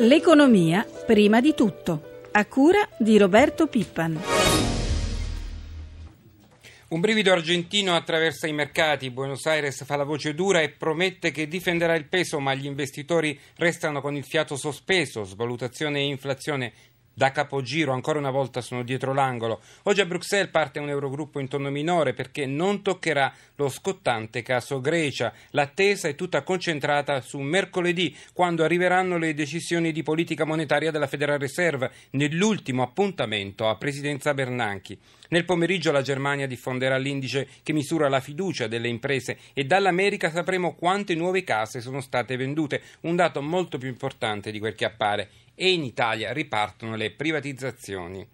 L'economia prima di tutto, a cura di Roberto Pippan. Un brivido argentino attraversa i mercati, Buenos Aires fa la voce dura e promette che difenderà il peso, ma gli investitori restano con il fiato sospeso, svalutazione e inflazione da capogiro, ancora una volta sono dietro l'angolo. Oggi a Bruxelles parte un Eurogruppo in tono minore perché non toccherà lo scottante caso Grecia. L'attesa è tutta concentrata su mercoledì, quando arriveranno le decisioni di politica monetaria della Federal Reserve, nell'ultimo appuntamento a presidenza Bernanchi. Nel pomeriggio la Germania diffonderà l'indice che misura la fiducia delle imprese e dall'America sapremo quante nuove case sono state vendute, un dato molto più importante di quel che appare e in Italia ripartono le privatizzazioni.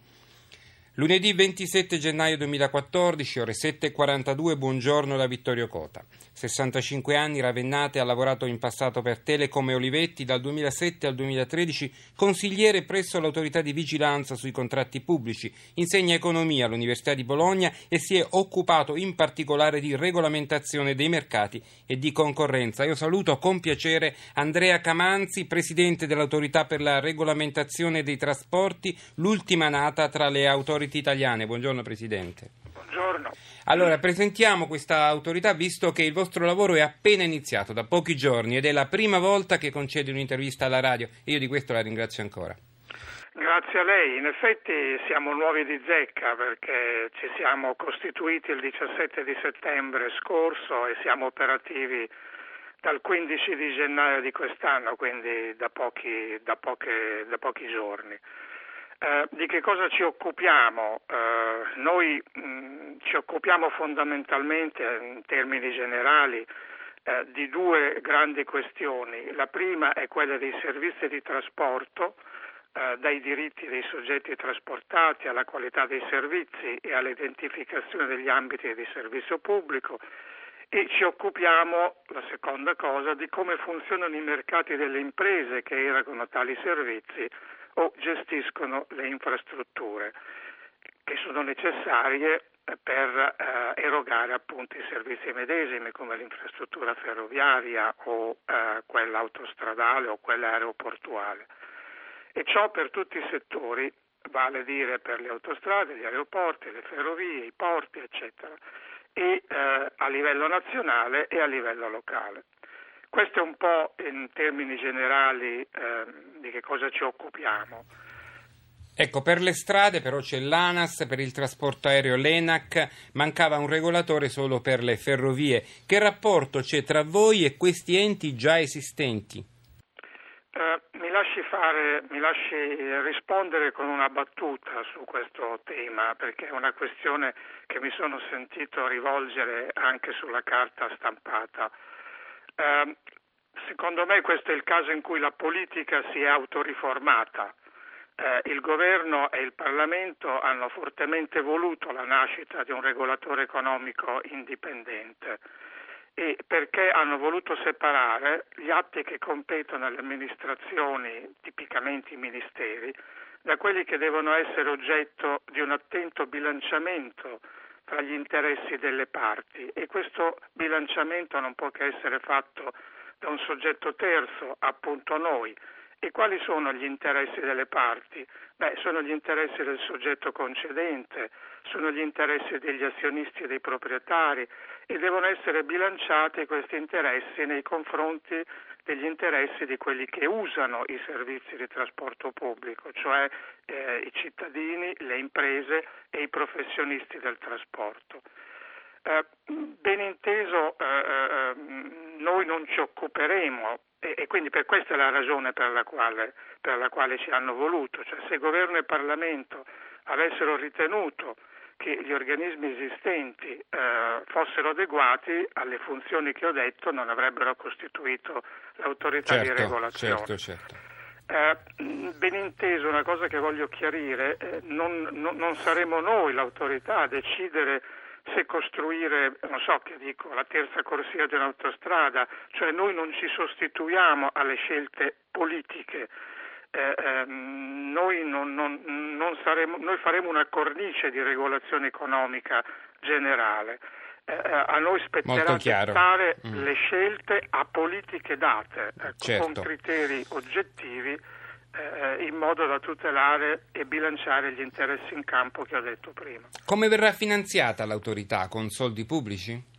Lunedì 27 gennaio 2014, ore 7.42, buongiorno da Vittorio Cota. 65 anni, Ravennate ha lavorato in passato per Telecom e Olivetti dal 2007 al 2013, consigliere presso l'autorità di vigilanza sui contratti pubblici, insegna economia all'Università di Bologna e si è occupato in particolare di regolamentazione dei mercati e di concorrenza. Io saluto con piacere Andrea Camanzi, presidente dell'autorità per la regolamentazione dei trasporti, l'ultima nata tra le autority italiane. Buongiorno Presidente. Buongiorno. Allora, presentiamo questa autorità visto che il vostro lavoro è appena iniziato da pochi giorni ed è la prima volta che concede un'intervista alla radio e io di questo la ringrazio ancora. Grazie a lei, in effetti siamo nuovi di zecca perché ci siamo costituiti il 17 di settembre scorso e siamo operativi dal 15 di gennaio di quest'anno, quindi da pochi, da poche, da pochi giorni. Eh, di che cosa ci occupiamo? Eh, noi mh, ci occupiamo fondamentalmente in termini generali eh, di due grandi questioni. La prima è quella dei servizi di trasporto, eh, dai diritti dei soggetti trasportati alla qualità dei servizi e all'identificazione degli ambiti di servizio pubblico e ci occupiamo, la seconda cosa, di come funzionano i mercati delle imprese che erogano tali servizi o gestiscono le infrastrutture che sono necessarie per eh, erogare appunto i servizi medesimi come l'infrastruttura ferroviaria o eh, quella autostradale o quella aeroportuale. E ciò per tutti i settori, vale a dire per le autostrade, gli aeroporti, le ferrovie, i porti, eccetera, e eh, a livello nazionale e a livello locale. Questo è un po' in termini generali eh, di che cosa ci occupiamo. Ecco, per le strade però c'è l'ANAS, per il trasporto aereo l'ENAC, mancava un regolatore solo per le ferrovie. Che rapporto c'è tra voi e questi enti già esistenti? Uh, mi, lasci fare, mi lasci rispondere con una battuta su questo tema, perché è una questione che mi sono sentito rivolgere anche sulla carta stampata. Eh, secondo me questo è il caso in cui la politica si è autoriformata. Eh, il governo e il Parlamento hanno fortemente voluto la nascita di un regolatore economico indipendente e perché hanno voluto separare gli atti che competono alle amministrazioni, tipicamente i ministeri, da quelli che devono essere oggetto di un attento bilanciamento tra gli interessi delle parti e questo bilanciamento non può che essere fatto da un soggetto terzo, appunto noi. E quali sono gli interessi delle parti? Beh, sono gli interessi del soggetto concedente, sono gli interessi degli azionisti e dei proprietari e devono essere bilanciati questi interessi nei confronti degli interessi di quelli che usano i servizi di trasporto pubblico, cioè eh, i cittadini, le imprese e i professionisti del trasporto. Eh, ben inteso, eh, eh, noi non ci occuperemo e, e, quindi per questa è la ragione per la, quale, per la quale ci hanno voluto, cioè se governo e Parlamento avessero ritenuto che gli organismi esistenti eh, fossero adeguati alle funzioni che ho detto, non avrebbero costituito l'autorità certo, di regolazione. Certo, certo. Eh, ben inteso, una cosa che voglio chiarire, eh, non, non, non, saremo noi l'autorità a decidere se costruire, non so che dico, la terza corsia di un'autostrada, cioè noi non ci sostituiamo alle scelte politiche eh, ehm, noi, non, non, non saremo, noi, faremo una cornice di regolazione economica generale. Eh, eh a noi spetterà accettare mm. le scelte a politiche date, ecco, certo. con criteri oggettivi eh, in modo da tutelare e bilanciare gli interessi in campo che ho detto prima. Come verrà finanziata l'autorità? Con soldi pubblici?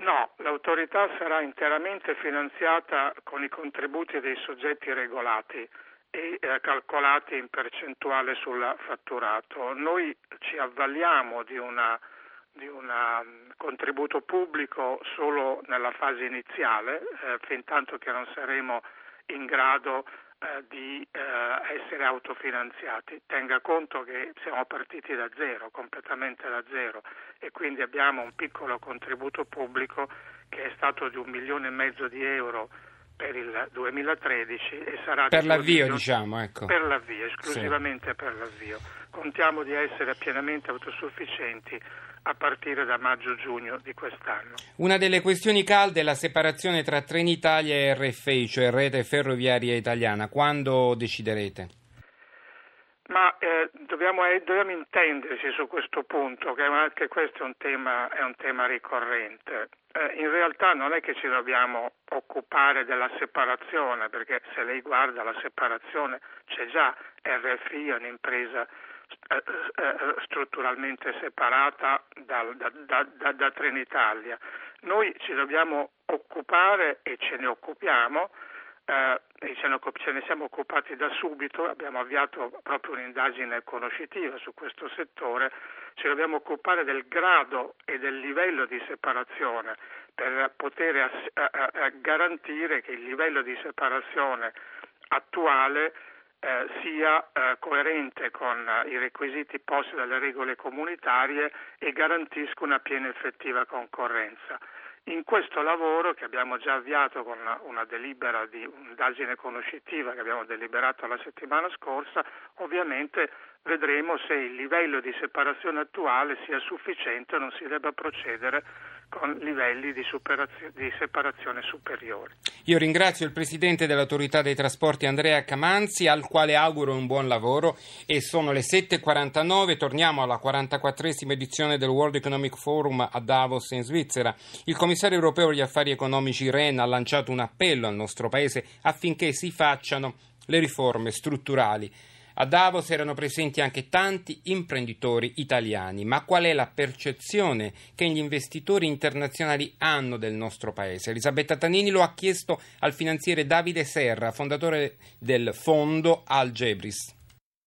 No, l'autorità sarà interamente finanziata con i contributi dei soggetti regolati e calcolati in percentuale sul fatturato. Noi ci avvaliamo di un di un mm, contributo pubblico solo nella fase iniziale, eh, fin tanto che non saremo in grado eh, di eh, essere autofinanziati. Tenga conto che siamo partiti da zero, completamente da zero e quindi abbiamo un piccolo contributo pubblico che è stato di un milione e mezzo di euro per il 2013 e sarà per l'avvio, diciamo, ecco. Per l'avvio, esclusivamente sì. per l'avvio. Contiamo di essere pienamente autosufficienti a partire da maggio-giugno di quest'anno. Una delle questioni calde è la separazione tra Trenitalia e RFI, cioè Rete Ferroviaria Italiana. Quando deciderete? Ma eh, dobbiamo, eh, dobbiamo, intenderci su questo punto, che anche questo è un tema, è un tema ricorrente. Eh, in realtà non è che ci dobbiamo occupare della separazione, perché se lei guarda la separazione c'è già RFI, è un'impresa eh, eh, strutturalmente separata da, da, da, da Trenitalia. Noi ci dobbiamo occupare e ce ne occupiamo eh, ce, ne, siamo occupati da subito, abbiamo avviato proprio un'indagine conoscitiva su questo settore, ci dobbiamo occupare del grado e del livello di separazione per poter ass- a- a garantire che il livello di separazione attuale eh, sia eh, coerente con eh, i requisiti posti dalle regole comunitarie e garantisca una piena e effettiva concorrenza. In questo lavoro che abbiamo già avviato con una, una delibera di un'indagine conoscitiva che abbiamo deliberato la settimana scorsa, ovviamente vedremo se il livello di separazione attuale sia sufficiente o non si debba procedere con livelli di, di, separazione superiori. Io ringrazio il Presidente dell'Autorità dei Trasporti Andrea Camanzi, al quale auguro un buon lavoro e sono le 7.49, torniamo alla 44esima edizione del World Economic Forum a Davos in Svizzera. Il commissario europeo agli affari economici Ren ha lanciato un appello al nostro Paese affinché si facciano le riforme strutturali a Davos erano presenti anche tanti imprenditori italiani, ma qual è la percezione che gli investitori internazionali hanno del nostro paese? Elisabetta Tanini lo ha chiesto al finanziere Davide Serra, fondatore del fondo Algebris.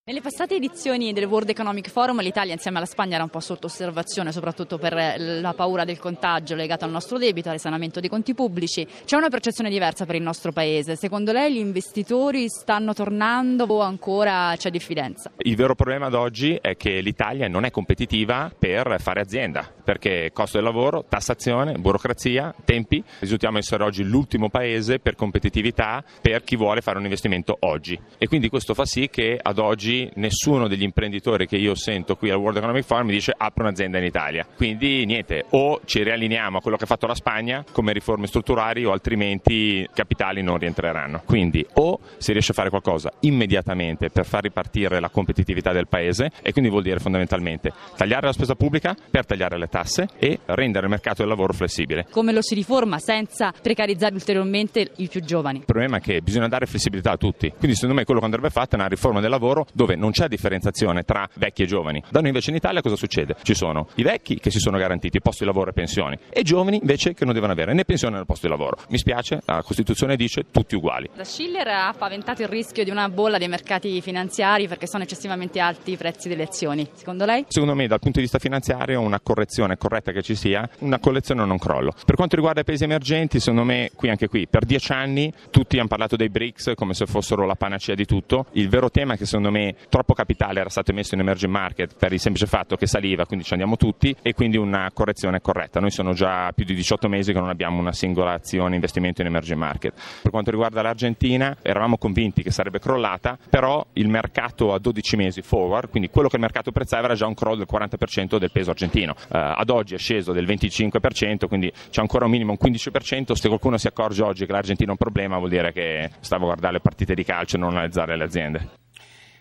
Nelle passate edizioni del World Economic Forum l'Italia insieme alla Spagna era un po' sotto osservazione, soprattutto per la paura del contagio legato al nostro debito, al risanamento dei conti pubblici. C'è una percezione diversa per il nostro paese. Secondo lei gli investitori stanno tornando o ancora c'è diffidenza? Il vero problema ad oggi è che l'Italia non è competitiva per fare azienda, perché costo del lavoro, tassazione, burocrazia, tempi. Risultiamo essere oggi l'ultimo paese per competitività per chi vuole fare un investimento oggi. E quindi questo fa sì che ad oggi oggi nessuno degli imprenditori che io sento qui al World Economic Forum mi dice apro un'azienda in Italia. Quindi niente, o ci riallineiamo a quello che ha fatto la Spagna come riforme strutturali o altrimenti capitali non rientreranno. Quindi o si riesce a fare qualcosa immediatamente per far ripartire la competitività del paese e quindi vuol dire fondamentalmente tagliare la spesa pubblica per tagliare le tasse e rendere il mercato del lavoro flessibile. Come lo si riforma senza precarizzare ulteriormente i più giovani? Il problema è che bisogna dare flessibilità a tutti. Quindi secondo me quello che andrebbe fatto è una riforma del lavoro dove non c'è differenziazione tra vecchi e giovani. Da noi invece in Italia cosa succede? Ci sono i vecchi che si sono garantiti posti di lavoro e pensioni e i giovani invece che non devono avere né pensione né posto di lavoro. Mi spiace, la Costituzione dice tutti uguali. Da Schiller ha paventato il rischio di una bolla dei mercati finanziari perché sono eccessivamente alti i prezzi delle azioni. Secondo lei? Secondo me dal punto di vista finanziario una correzione corretta che ci sia, una collezione non crollo. Per quanto riguarda i paesi emergenti, secondo me qui anche qui, per dieci anni tutti hanno parlato dei BRICS come se fossero la panacea di tutto. Il vero tema che secondo me troppo capitale era stato emesso in emerging market per il semplice fatto che saliva, quindi ci andiamo tutti e quindi una correzione corretta. Noi sono già più di 18 mesi che non abbiamo una singola azione investimento in emerging market. Per quanto riguarda l'Argentina, eravamo convinti che sarebbe crollata, però il mercato a 12 mesi forward, quindi quello che il mercato prezzava era già un crollo del 40% del peso argentino. Uh, ad oggi è sceso del 25%, quindi c'è ancora un minimo un 15%. Se qualcuno si accorge oggi che l'Argentina è un problema, vuol dire che stava a guardare le partite di calcio e non analizzare le aziende.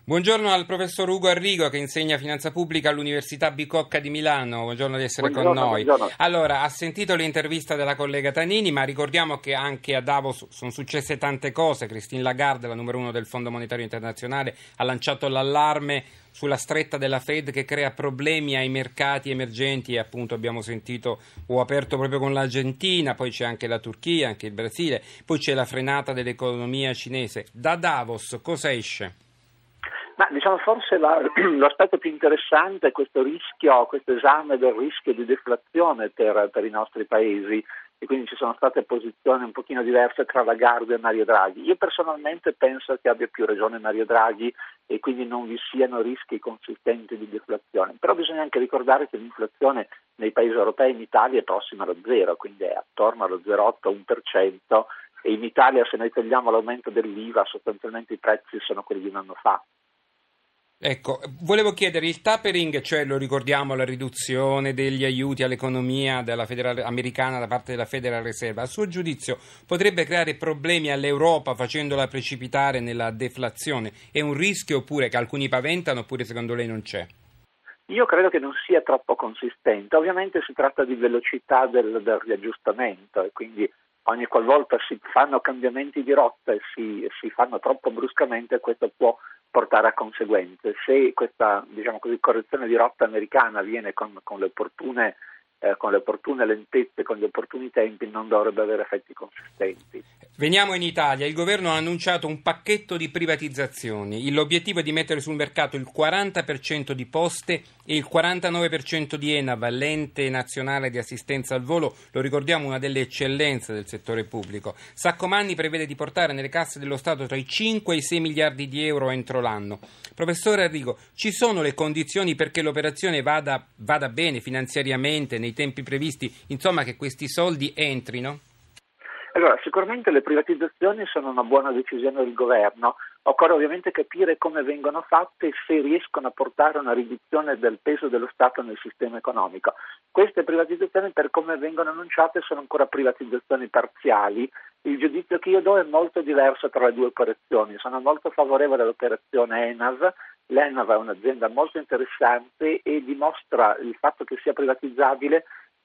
Buongiorno al professor Ugo Arrigo che insegna finanza pubblica all'Università Bicocca di Milano. Buongiorno di essere buongiorno, con noi. Buongiorno. Allora, ha sentito l'intervista della collega Tanini, ma ricordiamo che anche a Davos sono successe tante cose. Christine Lagarde, la numero uno del Fondo Monetario Internazionale, ha lanciato l'allarme sulla stretta della Fed che crea problemi ai mercati emergenti e appunto abbiamo sentito ho aperto proprio con l'Argentina, poi c'è anche la Turchia, anche il Brasile, poi c'è la frenata dell'economia cinese. Da Davos cosa esce? Ma diciamo forse la, l'aspetto più interessante è questo rischio, questo esame del rischio di deflazione per, per, i nostri paesi e quindi ci sono state posizioni un pochino diverse tra Lagarde e Mario Draghi. Io personalmente penso che abbia più ragione Mario Draghi e quindi non vi siano rischi consistenti di deflazione. Però bisogna anche ricordare che l'inflazione nei paesi europei in Italia è prossima allo zero, quindi è attorno allo 0,8-1% e in Italia se noi togliamo l'aumento dell'IVA sostanzialmente i prezzi sono quelli di un anno fa. Ecco, volevo chiedere il tapering, cioè lo ricordiamo la riduzione degli aiuti all'economia americana da parte della Federal Reserve, a suo giudizio potrebbe creare problemi all'Europa facendola precipitare nella deflazione? È un rischio oppure che alcuni paventano oppure secondo lei non c'è? Io credo che non sia troppo consistente, ovviamente si tratta di velocità del, del riaggiustamento e quindi ogni qualvolta si fanno cambiamenti di rotta e si, si fanno troppo bruscamente questo può portare a conseguenze. Se questa diciamo così, correzione di rotta americana avviene con, con le opportune eh, con le opportune lentezze, con gli opportuni tempi, non dovrebbe avere effetti consistenti. Veniamo in Italia. Il governo ha annunciato un pacchetto di privatizzazioni. L'obiettivo è di mettere sul mercato il 40% di poste e il 49% di ENAV, l'ente nazionale di assistenza al volo, lo ricordiamo una delle eccellenze del settore pubblico. Saccomanni prevede di portare nelle casse dello Stato tra i 5 e i 6 miliardi di euro entro l'anno. Professore Arrigo, ci sono le condizioni perché l'operazione vada, vada bene finanziariamente nei tempi previsti, insomma che questi soldi entrino? Allora, sicuramente le privatizzazioni sono una buona decisione del governo, occorre ovviamente capire come vengono fatte e se riescono a portare una riduzione del peso dello Stato nel sistema economico. Queste privatizzazioni, per come vengono annunciate, sono ancora privatizzazioni parziali. Il giudizio che io do è molto diverso tra le due operazioni. Sono molto favorevole all'operazione ENAV. L'ENAV è un'azienda molto interessante e dimostra il fatto che sia privatizzabile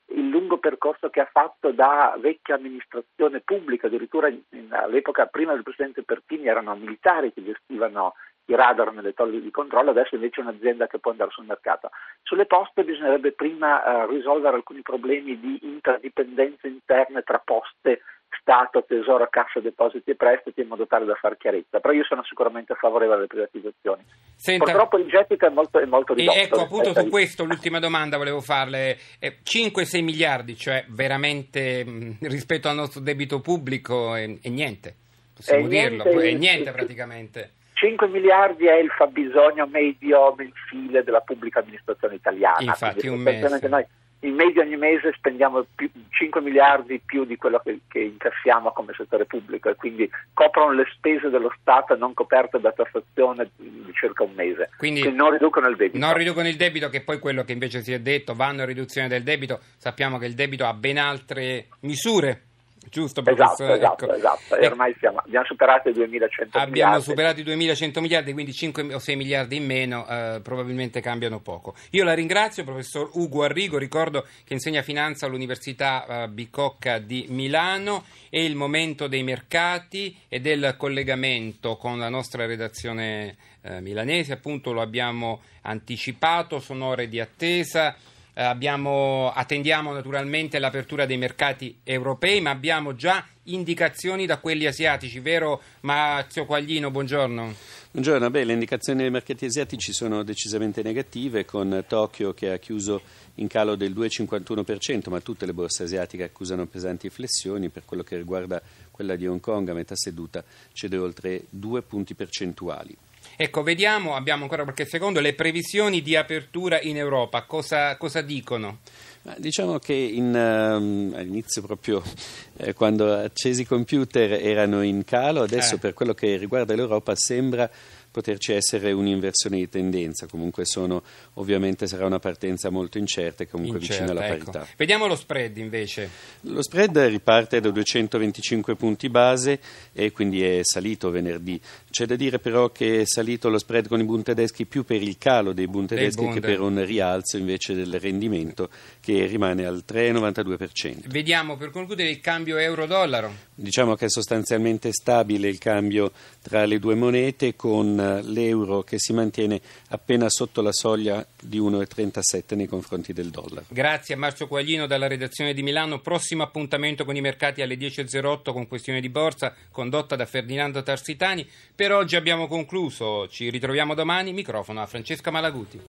il lungo percorso che ha fatto da vecchia amministrazione pubblica, addirittura all'epoca prima del presidente Pertini erano militari che gestivano i radar nelle torri di controllo, adesso invece è un'azienda che può andare sul mercato. Sulle poste bisognerebbe prima eh, risolvere alcuni problemi di interdipendenze interne tra poste Stato, Tesoro, Cassa Depositi e Prestiti in modo tale da fare chiarezza, però io sono sicuramente favorevole alle privatizzazioni. Senta, Purtroppo il gettito è molto, è molto ridotto. Ecco, appunto su questo l'ultima domanda volevo farle. Eh, 5-6 miliardi, cioè veramente mh, mm, rispetto al nostro debito pubblico è, è niente, possiamo è dirlo, niente, è niente praticamente. 5 miliardi è il fabbisogno medio mensile della pubblica amministrazione italiana. Infatti un mese. Noi in media ogni mese spendiamo più, 5 miliardi più di quello che, che, incassiamo come settore pubblico e quindi coprono le spese dello Stato non coperte da tassazione di circa un mese. Quindi, quindi non riducono il debito. Non riducono il debito, che poi quello che invece si è detto, vanno a riduzione del debito. Sappiamo che il debito ha ben altre misure giusto professore? Esatto, ecco. esatto, e ormai siamo, abbiamo superato i 2100 abbiamo miliardi. superato i 2100 miliardi, quindi 5 o 6 miliardi in meno eh, probabilmente cambiano poco. Io la ringrazio, professor Ugo Arrigo, ricordo che insegna finanza all'Università eh, Bicocca di Milano, è il momento dei mercati e del collegamento con la nostra redazione eh, milanese, appunto lo abbiamo anticipato, sono ore di attesa. Eh, abbiamo, attendiamo naturalmente l'apertura dei mercati europei, ma abbiamo già indicazioni da quelli asiatici, vero Marzio Quaglino? Buongiorno. Buongiorno, Beh, le indicazioni dei mercati asiatici sono decisamente negative, con Tokyo che ha chiuso in calo del 2,51%, ma tutte le borse asiatiche accusano pesanti flessioni. Per quello che riguarda quella di Hong Kong, a metà seduta cede oltre due punti percentuali. Ecco, vediamo, abbiamo ancora qualche secondo, le previsioni di apertura in Europa, cosa, cosa dicono? Diciamo che in, um, all'inizio proprio eh, quando accesi i computer erano in calo, adesso eh. per quello che riguarda l'Europa sembra poterci essere un'inversione di tendenza. Comunque sono, ovviamente sarà una partenza molto incerta e comunque Incerta, vicina alla ecco. parità. Vediamo lo spread invece. Lo spread riparte da 225 punti base e quindi è salito venerdì. C'è da dire però che è salito lo spread con i Bund tedeschi più per il calo dei Bund tedeschi Bund. che per un rialzo invece del rendimento che rimane al 3,92%. Vediamo per concludere il cambio euro-dollaro. Diciamo che è sostanzialmente stabile il cambio tra le due monete con eh, l'euro che si mantiene appena sotto la soglia di 1,37 nei confronti del dollaro. Grazie a Marzio Quaglino dalla redazione di Milano. Prossimo appuntamento con i mercati alle 10.08 con questione di borsa condotta da Ferdinando Tarsitani. Per oggi abbiamo concluso. Ci ritroviamo domani. Microfono a Francesca Malaguti.